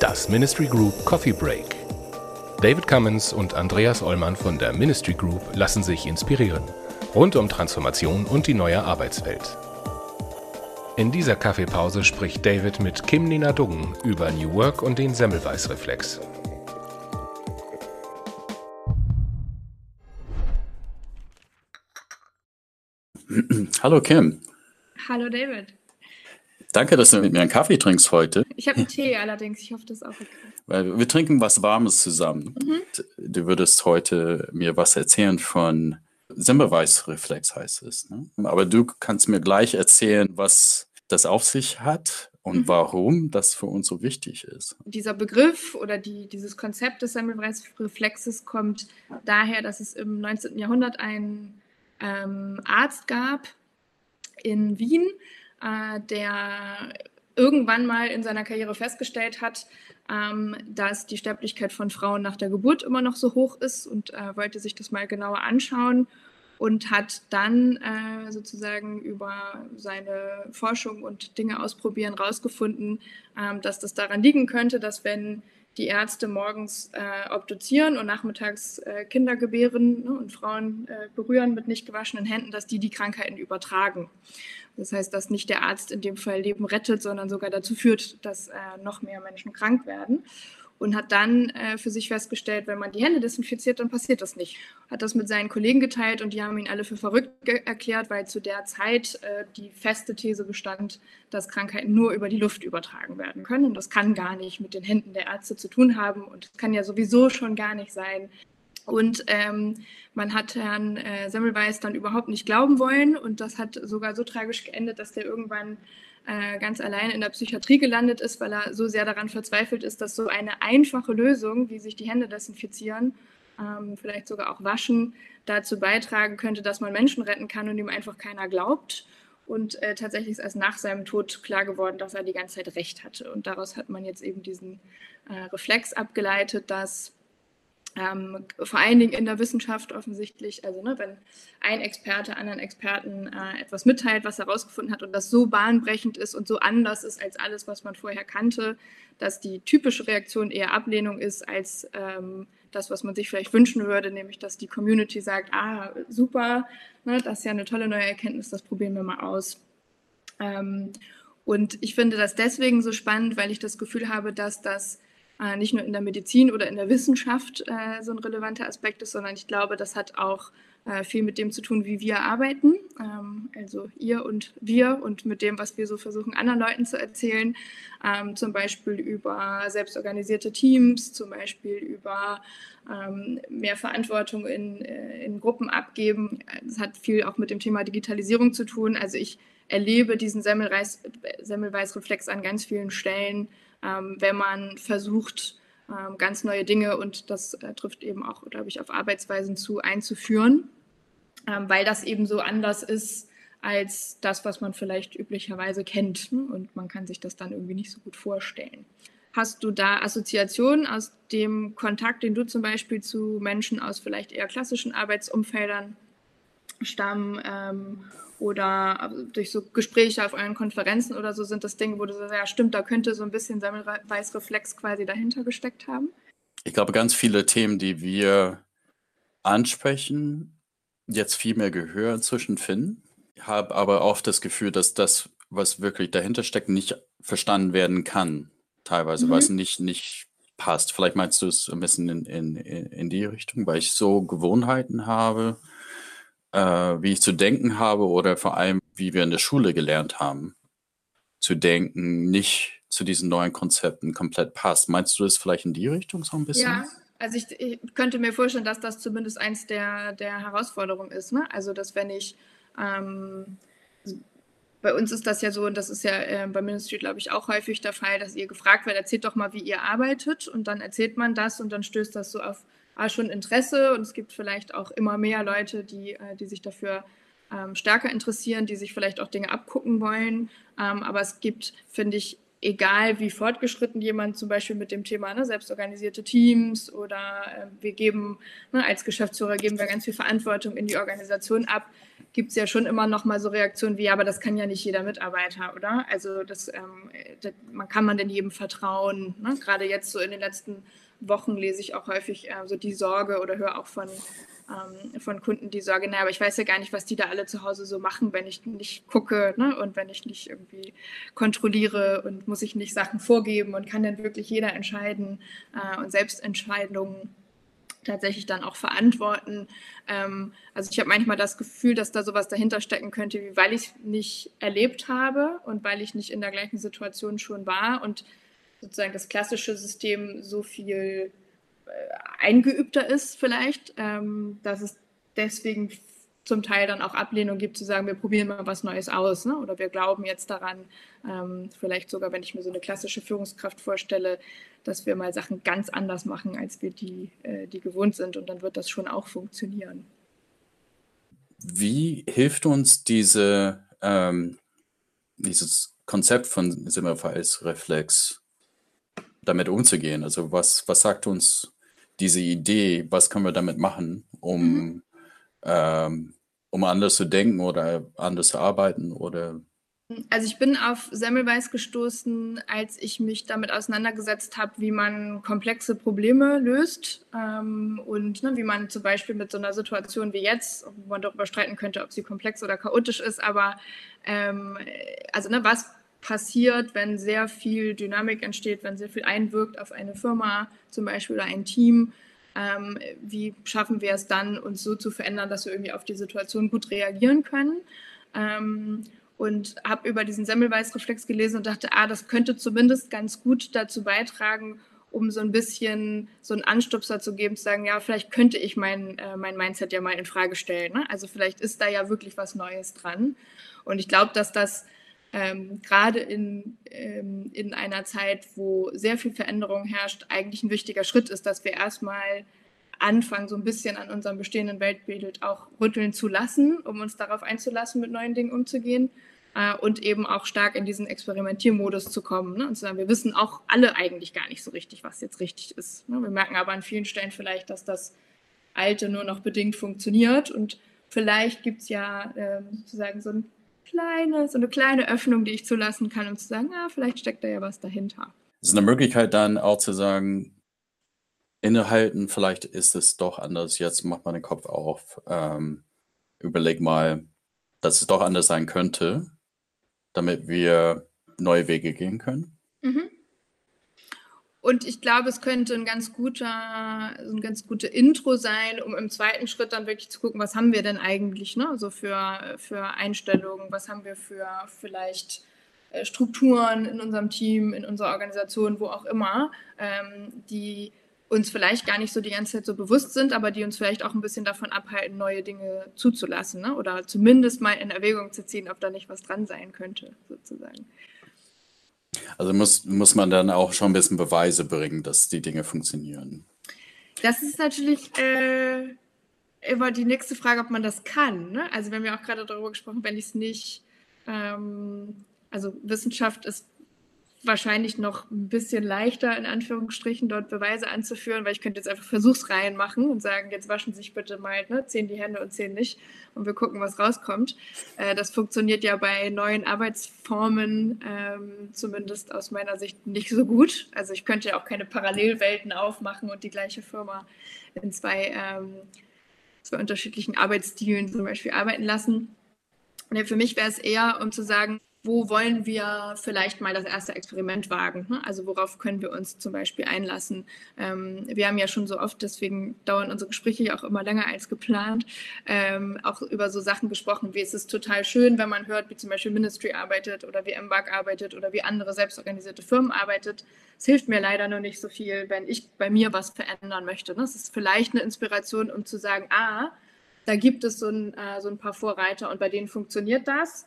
Das Ministry Group Coffee Break. David Cummins und Andreas Ollmann von der Ministry Group lassen sich inspirieren. Rund um Transformation und die neue Arbeitswelt. In dieser Kaffeepause spricht David mit Kim Nina Duggen über New Work und den Semmelweis-Reflex. Hallo Kim. Hallo David. Danke, dass du mit mir einen Kaffee trinkst heute. Ich habe einen Tee allerdings, ich hoffe, das ist auch okay. Weil wir trinken was Warmes zusammen. Mhm. Du würdest heute mir was erzählen von Semmelweis-Reflex heißt es. Ne? Aber du kannst mir gleich erzählen, was das auf sich hat und Mhm. warum das für uns so wichtig ist. Dieser Begriff oder die, dieses Konzept des Semmelweis-Reflexes kommt daher, dass es im 19. Jahrhundert einen ähm, Arzt gab in Wien, äh, der irgendwann mal in seiner Karriere festgestellt hat, ähm, dass die Sterblichkeit von Frauen nach der Geburt immer noch so hoch ist und äh, wollte sich das mal genauer anschauen und hat dann äh, sozusagen über seine Forschung und Dinge ausprobieren rausgefunden, ähm, dass das daran liegen könnte, dass wenn die Ärzte morgens äh, obduzieren und nachmittags äh, Kinder gebären ne, und Frauen äh, berühren mit nicht gewaschenen Händen, dass die die Krankheiten übertragen. Das heißt, dass nicht der Arzt in dem Fall Leben rettet, sondern sogar dazu führt, dass äh, noch mehr Menschen krank werden. Und hat dann äh, für sich festgestellt, wenn man die Hände desinfiziert, dann passiert das nicht. Hat das mit seinen Kollegen geteilt und die haben ihn alle für verrückt erklärt, weil zu der Zeit äh, die feste These bestand, dass Krankheiten nur über die Luft übertragen werden können. Und das kann gar nicht mit den Händen der Ärzte zu tun haben und kann ja sowieso schon gar nicht sein, und ähm, man hat Herrn äh, Semmelweis dann überhaupt nicht glauben wollen. Und das hat sogar so tragisch geendet, dass der irgendwann äh, ganz allein in der Psychiatrie gelandet ist, weil er so sehr daran verzweifelt ist, dass so eine einfache Lösung, wie sich die Hände desinfizieren, ähm, vielleicht sogar auch waschen, dazu beitragen könnte, dass man Menschen retten kann und ihm einfach keiner glaubt. Und äh, tatsächlich ist erst nach seinem Tod klar geworden, dass er die ganze Zeit recht hatte. Und daraus hat man jetzt eben diesen äh, Reflex abgeleitet, dass ähm, vor allen Dingen in der Wissenschaft offensichtlich, also ne, wenn ein Experte anderen Experten äh, etwas mitteilt, was er herausgefunden hat und das so bahnbrechend ist und so anders ist als alles, was man vorher kannte, dass die typische Reaktion eher Ablehnung ist als ähm, das, was man sich vielleicht wünschen würde, nämlich dass die Community sagt, ah, super, ne, das ist ja eine tolle neue Erkenntnis, das probieren wir mal aus. Ähm, und ich finde das deswegen so spannend, weil ich das Gefühl habe, dass das äh, nicht nur in der Medizin oder in der Wissenschaft äh, so ein relevanter Aspekt ist, sondern ich glaube, das hat auch äh, viel mit dem zu tun, wie wir arbeiten. Ähm, also ihr und wir und mit dem, was wir so versuchen, anderen Leuten zu erzählen. Ähm, zum Beispiel über selbstorganisierte Teams, zum Beispiel über ähm, mehr Verantwortung in, äh, in Gruppen abgeben. Das hat viel auch mit dem Thema Digitalisierung zu tun. Also ich erlebe diesen Semmelweis-Reflex an ganz vielen Stellen, wenn man versucht, ähm, ganz neue Dinge, und das äh, trifft eben auch, glaube ich, auf Arbeitsweisen zu, einzuführen, ähm, weil das eben so anders ist als das, was man vielleicht üblicherweise kennt. Ne? Und man kann sich das dann irgendwie nicht so gut vorstellen. Hast du da Assoziationen aus dem Kontakt, den du zum Beispiel zu Menschen aus vielleicht eher klassischen Arbeitsumfeldern stammen ähm, oder durch so Gespräche auf euren Konferenzen oder so sind das Dinge, wo du sagst, ja stimmt, da könnte so ein bisschen Semmelweis-Reflex quasi dahinter gesteckt haben? Ich glaube, ganz viele Themen, die wir ansprechen, jetzt viel mehr Gehör inzwischen finden. Ich habe aber oft das Gefühl, dass das, was wirklich dahinter steckt, nicht verstanden werden kann. Teilweise, weil es Mhm. nicht, nicht passt. Vielleicht meinst du es ein bisschen in, in, in die Richtung, weil ich so Gewohnheiten habe, äh, wie ich zu denken habe oder vor allem, wie wir in der Schule gelernt haben, zu denken, nicht zu diesen neuen Konzepten komplett passt. Meinst du das vielleicht in die Richtung so ein bisschen? Ja, also ich, ich könnte mir vorstellen, dass das zumindest eins der, der Herausforderungen ist. Ne? Also, dass wenn ich, ähm, bei uns ist das ja so, und das ist ja äh, bei Ministry, glaube ich, auch häufig der Fall, dass ihr gefragt werdet, erzählt doch mal, wie ihr arbeitet. Und dann erzählt man das und dann stößt das so auf schon Interesse. Und es gibt vielleicht auch immer mehr Leute, die, äh, die sich dafür ähm, stärker interessieren, die sich vielleicht auch Dinge abgucken wollen. Ähm, aber es gibt, finde ich, egal wie fortgeschritten jemand zum Beispiel mit dem Thema ne, selbstorganisierte Teams oder äh, wir geben, ne, als Geschäftsführer geben wir ganz viel Verantwortung in die Organisation ab, gibt es ja schon immer noch mal so Reaktionen wie, ja, aber das kann ja nicht jeder Mitarbeiter, oder? Also das, ähm, das man kann man denn jedem vertrauen? Ne? Gerade jetzt so in den letzten Wochen lese ich auch häufig äh, so die Sorge oder höre auch von ähm, von Kunden die Sorge, naja, aber ich weiß ja gar nicht, was die da alle zu Hause so machen, wenn ich nicht gucke ne? und wenn ich nicht irgendwie kontrolliere und muss ich nicht Sachen vorgeben und kann dann wirklich jeder entscheiden äh, und Selbstentscheidungen tatsächlich dann auch verantworten. Ähm, also ich habe manchmal das Gefühl, dass da sowas dahinter stecken könnte, weil ich es nicht erlebt habe und weil ich nicht in der gleichen Situation schon war und sozusagen das klassische System so viel eingeübter ist vielleicht, ähm, dass es deswegen zum Teil dann auch Ablehnung gibt, zu sagen, wir probieren mal was Neues aus ne? oder wir glauben jetzt daran, ähm, vielleicht sogar, wenn ich mir so eine klassische Führungskraft vorstelle, dass wir mal Sachen ganz anders machen, als wir die, äh, die gewohnt sind und dann wird das schon auch funktionieren. Wie hilft uns diese, ähm, dieses Konzept von Simmerfeis-Reflex damit umzugehen? Also was, was sagt uns diese Idee, was können wir damit machen, um, mhm. ähm, um anders zu denken oder anders zu arbeiten oder also ich bin auf Semmelweis gestoßen, als ich mich damit auseinandergesetzt habe, wie man komplexe Probleme löst ähm, und ne, wie man zum Beispiel mit so einer Situation wie jetzt, wo man darüber streiten könnte, ob sie komplex oder chaotisch ist, aber ähm, also ne, was passiert, wenn sehr viel Dynamik entsteht, wenn sehr viel einwirkt auf eine Firma zum Beispiel oder ein Team. Ähm, wie schaffen wir es dann, uns so zu verändern, dass wir irgendwie auf die Situation gut reagieren können? Ähm, und habe über diesen Semmelweis-Reflex gelesen und dachte, ah, das könnte zumindest ganz gut dazu beitragen, um so ein bisschen so einen Anstupser zu geben, zu sagen, ja, vielleicht könnte ich mein, äh, mein Mindset ja mal in Frage stellen. Ne? Also vielleicht ist da ja wirklich was Neues dran. Und ich glaube, dass das ähm, gerade in, ähm, in einer Zeit, wo sehr viel Veränderung herrscht, eigentlich ein wichtiger Schritt ist, dass wir erstmal anfangen, so ein bisschen an unserem bestehenden Weltbild auch rütteln zu lassen, um uns darauf einzulassen, mit neuen Dingen umzugehen äh, und eben auch stark in diesen Experimentiermodus zu kommen ne? und zu wir wissen auch alle eigentlich gar nicht so richtig, was jetzt richtig ist. Ne? Wir merken aber an vielen Stellen vielleicht, dass das Alte nur noch bedingt funktioniert und vielleicht gibt es ja äh, sozusagen so ein kleine, so eine kleine Öffnung, die ich zulassen kann, um zu sagen, ah, vielleicht steckt da ja was dahinter. Es ist eine Möglichkeit dann auch zu sagen, innehalten, vielleicht ist es doch anders. Jetzt mach mal den Kopf auf. Ähm, überleg mal, dass es doch anders sein könnte, damit wir neue Wege gehen können. Mhm. Und ich glaube, es könnte ein ganz guter, ein ganz gute Intro sein, um im zweiten Schritt dann wirklich zu gucken, was haben wir denn eigentlich, ne? So für, für Einstellungen, was haben wir für vielleicht äh, Strukturen in unserem Team, in unserer Organisation, wo auch immer, ähm, die uns vielleicht gar nicht so die ganze Zeit so bewusst sind, aber die uns vielleicht auch ein bisschen davon abhalten, neue Dinge zuzulassen ne? oder zumindest mal in Erwägung zu ziehen, ob da nicht was dran sein könnte, sozusagen. Also muss, muss man dann auch schon ein bisschen Beweise bringen, dass die Dinge funktionieren. Das ist natürlich äh, immer die nächste Frage, ob man das kann. Ne? Also wir haben ja auch gerade darüber gesprochen, wenn ich es nicht, ähm, also Wissenschaft ist wahrscheinlich noch ein bisschen leichter, in Anführungsstrichen, dort Beweise anzuführen, weil ich könnte jetzt einfach Versuchsreihen machen und sagen, jetzt waschen Sie sich bitte mal, ne, zehn die Hände und zehn nicht und wir gucken, was rauskommt. Äh, das funktioniert ja bei neuen Arbeitsformen ähm, zumindest aus meiner Sicht nicht so gut. Also ich könnte ja auch keine Parallelwelten aufmachen und die gleiche Firma in zwei, ähm, zwei unterschiedlichen Arbeitsstilen zum Beispiel arbeiten lassen. Und für mich wäre es eher, um zu sagen, wo wollen wir vielleicht mal das erste Experiment wagen? Ne? Also worauf können wir uns zum Beispiel einlassen? Ähm, wir haben ja schon so oft, deswegen dauern unsere Gespräche auch immer länger als geplant, ähm, auch über so Sachen gesprochen, wie es ist total schön, wenn man hört, wie zum Beispiel Ministry arbeitet oder wie MBAG arbeitet oder wie andere selbstorganisierte Firmen arbeitet. Es hilft mir leider nur nicht so viel, wenn ich bei mir was verändern möchte. Ne? Es ist vielleicht eine Inspiration, um zu sagen, ah, da gibt es so ein, äh, so ein paar Vorreiter und bei denen funktioniert das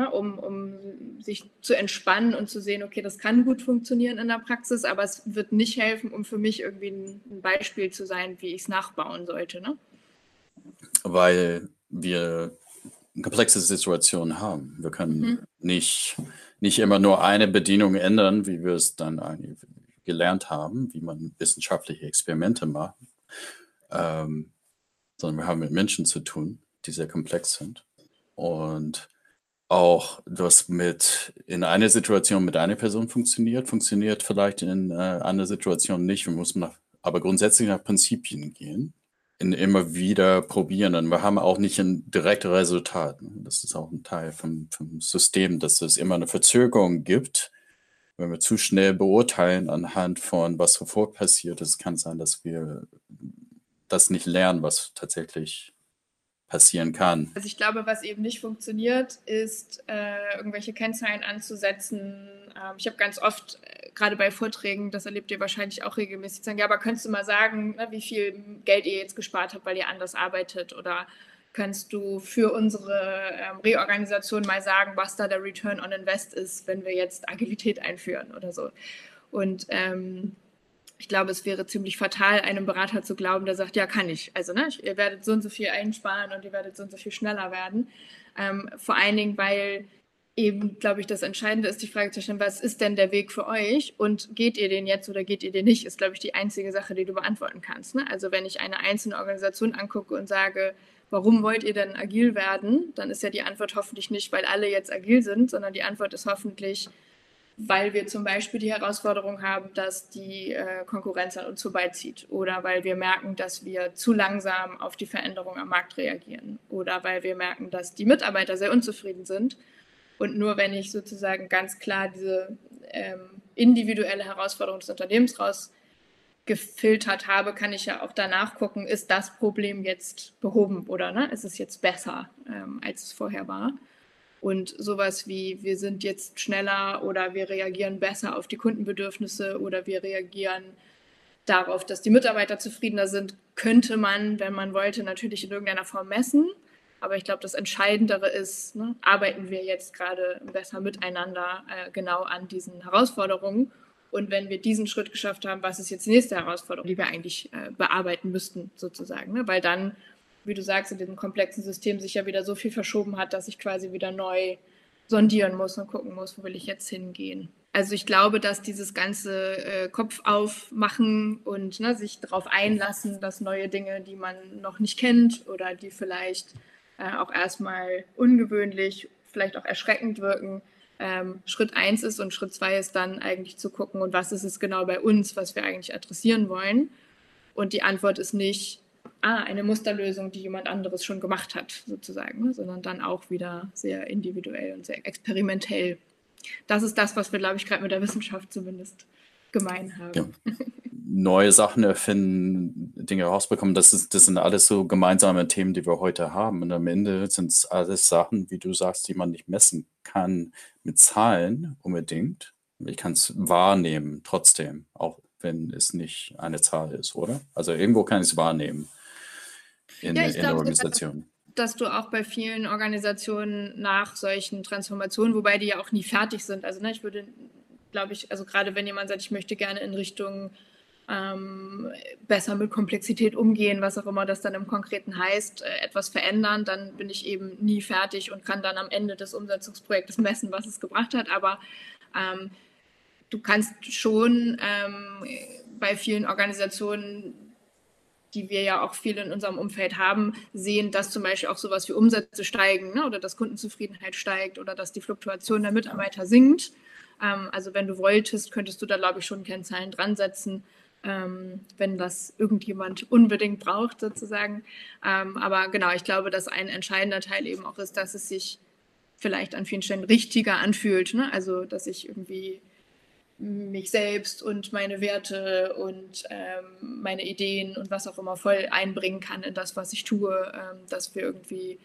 ne, um, um sich zu entspannen und zu sehen, okay, das kann gut funktionieren in der Praxis, aber es wird nicht helfen, um für mich irgendwie ein, Beispiel zu sein, wie ich es nachbauen sollte. Ne? Weil wir komplexe Situationen haben. Wir können mhm. nicht nicht immer nur eine Bedienung ändern, wie wir es dann gelernt haben, wie man wissenschaftliche Experimente macht, ähm, sondern wir haben mit Menschen zu tun, die sehr komplex sind. Und auch was mit in einer Situation mit einer Person funktioniert, funktioniert vielleicht in äh, einer Situation nicht. Wir müssen nach, aber grundsätzlich nach Prinzipien gehen, in immer wieder probieren. Und wir haben auch nicht ein direktes Resultat. Das ist auch ein Teil vom, vom System, dass es immer eine Verzögerung gibt. Wenn wir zu schnell beurteilen anhand von was sofort passiert ist, kann es sein, dass wir das nicht lernen, was tatsächlich passieren kann. Also ich glaube, was eben nicht funktioniert, ist äh, irgendwelche Kennzahlen anzusetzen. Ähm, ich habe ganz oft, äh, gerade bei Vorträgen, das erlebt ihr wahrscheinlich auch regelmäßig, sagen, ja, aber könntest du mal sagen, ne, wie viel Geld ihr jetzt gespart habt, weil ihr anders arbeitet oder kannst du für unsere ähm, Reorganisation mal sagen, was da der Return on Invest ist, wenn wir jetzt Agilität einführen oder so. Und ähm, ich glaube, es wäre ziemlich fatal, einem Berater zu glauben, der sagt, ja, kann ich. Also, ne, ihr werdet so und so viel einsparen und ihr werdet so und so viel schneller werden. Ähm, vor allen Dingen, weil eben, glaube ich, das Entscheidende ist, die Frage zu stellen, was ist denn der Weg für euch und geht ihr den jetzt oder geht ihr den nicht, ist, glaube ich, die einzige Sache, die du beantworten kannst. Ne? Also, wenn ich eine einzelne Organisation angucke und sage, warum wollt ihr denn agil werden, dann ist ja die Antwort hoffentlich nicht, weil alle jetzt agil sind, sondern die Antwort ist hoffentlich, weil wir zum Beispiel die Herausforderung haben, dass die äh, Konkurrenz an uns vorbeizieht oder weil wir merken, dass wir zu langsam auf die Veränderung am Markt reagieren oder weil wir merken, dass die Mitarbeiter sehr unzufrieden sind. Und nur wenn ich sozusagen ganz klar diese ähm, individuelle Herausforderung des Unternehmens rausgefiltert habe, kann ich ja auch danach gucken, ist das Problem jetzt behoben oder ne? ist es jetzt besser, ähm, als es vorher war. Und sowas wie, wir sind jetzt schneller oder wir reagieren besser auf die Kundenbedürfnisse oder wir reagieren darauf, dass die Mitarbeiter zufriedener sind, könnte man, wenn man wollte, natürlich in irgendeiner Form messen. Aber ich glaube, das Entscheidendere ist, ne, arbeiten wir jetzt gerade besser miteinander äh, genau an diesen Herausforderungen. Und wenn wir diesen Schritt geschafft haben, was ist jetzt die nächste Herausforderung, die wir eigentlich äh, bearbeiten müssten, sozusagen. Ne? Weil dann wie du sagst, in diesem komplexen System sich ja wieder so viel verschoben hat, dass ich quasi wieder neu sondieren muss und gucken muss, wo will ich jetzt hingehen. Also ich glaube, dass dieses ganze äh, Kopf aufmachen und ne, sich darauf einlassen, dass neue Dinge, die man noch nicht kennt oder die vielleicht äh, auch erstmal ungewöhnlich, vielleicht auch erschreckend wirken, ähm, Schritt eins ist und Schritt zwei ist dann eigentlich zu gucken, und was ist es genau bei uns, was wir eigentlich adressieren wollen. Und die Antwort ist nicht, ah, eine Musterlösung, die jemand anderes schon gemacht hat, sozusagen, ne? sondern dann auch wieder sehr individuell und sehr experimentell. Das ist das, was wir, glaube ich, gerade mit der Wissenschaft zumindest gemein haben. Ja. Neue Sachen erfinden, Dinge rausbekommen, das, ist, das sind alles so gemeinsame Themen, die wir heute haben. Und am Ende sind es alles Sachen, wie du sagst, die man nicht messen kann mit Zahlen unbedingt. Ich kann es wahrnehmen trotzdem, auch wenn es nicht eine Zahl ist, oder? Also irgendwo kann ich es wahrnehmen in, ja, in der Organisation. Dass du auch bei vielen Organisationen nach solchen Transformationen, wobei die ja auch nie fertig sind, also ne, ich würde, glaube ich, also gerade wenn jemand sagt, ich möchte gerne in Richtung ähm, besser mit Komplexität umgehen, was auch immer das dann im Konkreten heißt, äh, etwas verändern, dann bin ich eben nie fertig und kann dann am Ende des Umsetzungsprojektes messen, was es gebracht hat. Aber ähm, du kannst schon ähm, bei vielen Organisationen die wir ja auch viel in unserem Umfeld haben, sehen, dass zum Beispiel auch sowas wie Umsätze steigen ne, oder dass Kundenzufriedenheit steigt oder dass die Fluktuation der Mitarbeiter sinkt. Ähm, also wenn du wolltest, könntest du da, glaube ich, schon Kennzahlen dran setzen, ähm, wenn das irgendjemand unbedingt braucht, sozusagen. Ähm, aber genau, ich glaube, dass ein entscheidender Teil eben auch ist, dass es sich vielleicht an vielen Stellen richtiger anfühlt. Ne? Also, dass ich irgendwie mich selbst und meine Werte und ähm, meine Ideen und was auch immer voll einbringen kann in das, was ich tue, ähm, dass wir irgendwie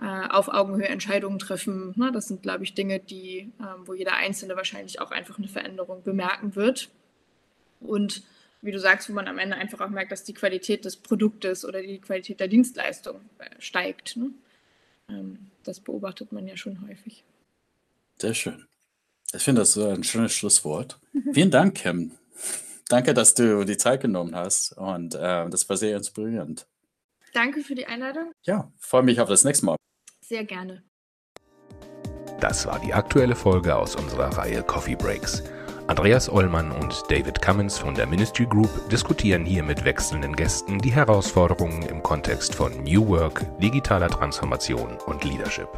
äh, auf Augenhöhe Entscheidungen treffen. Ne? Das sind, glaube ich, Dinge, die, ähm, wo jeder Einzelne wahrscheinlich auch einfach eine Veränderung bemerken wird. Und wie du sagst, wo man am Ende einfach auch merkt, dass die Qualität des Produktes oder die Qualität der Dienstleistung äh, steigt. Ne? Ähm, das beobachtet man ja schon häufig. Sehr schön. Ich finde das so ein schönes Schlusswort. Vielen Dank, Kim. Danke, dass du die Zeit genommen hast und äh, das war sehr inspirierend. Danke für die Einladung. Ja, freue mich auf das nächste Mal. Sehr gerne. Das war die aktuelle Folge aus unserer Reihe Coffee Breaks. Andreas Ollmann und David Cummins von der Ministry Group diskutieren hier mit wechselnden Gästen die Herausforderungen im Kontext von New Work, digitaler Transformation und Leadership.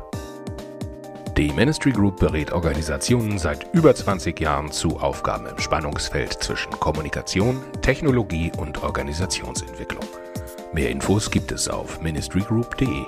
Die Ministry Group berät Organisationen seit über 20 Jahren zu Aufgaben im Spannungsfeld zwischen Kommunikation, Technologie und Organisationsentwicklung. Mehr Infos gibt es auf ministrygroup.de.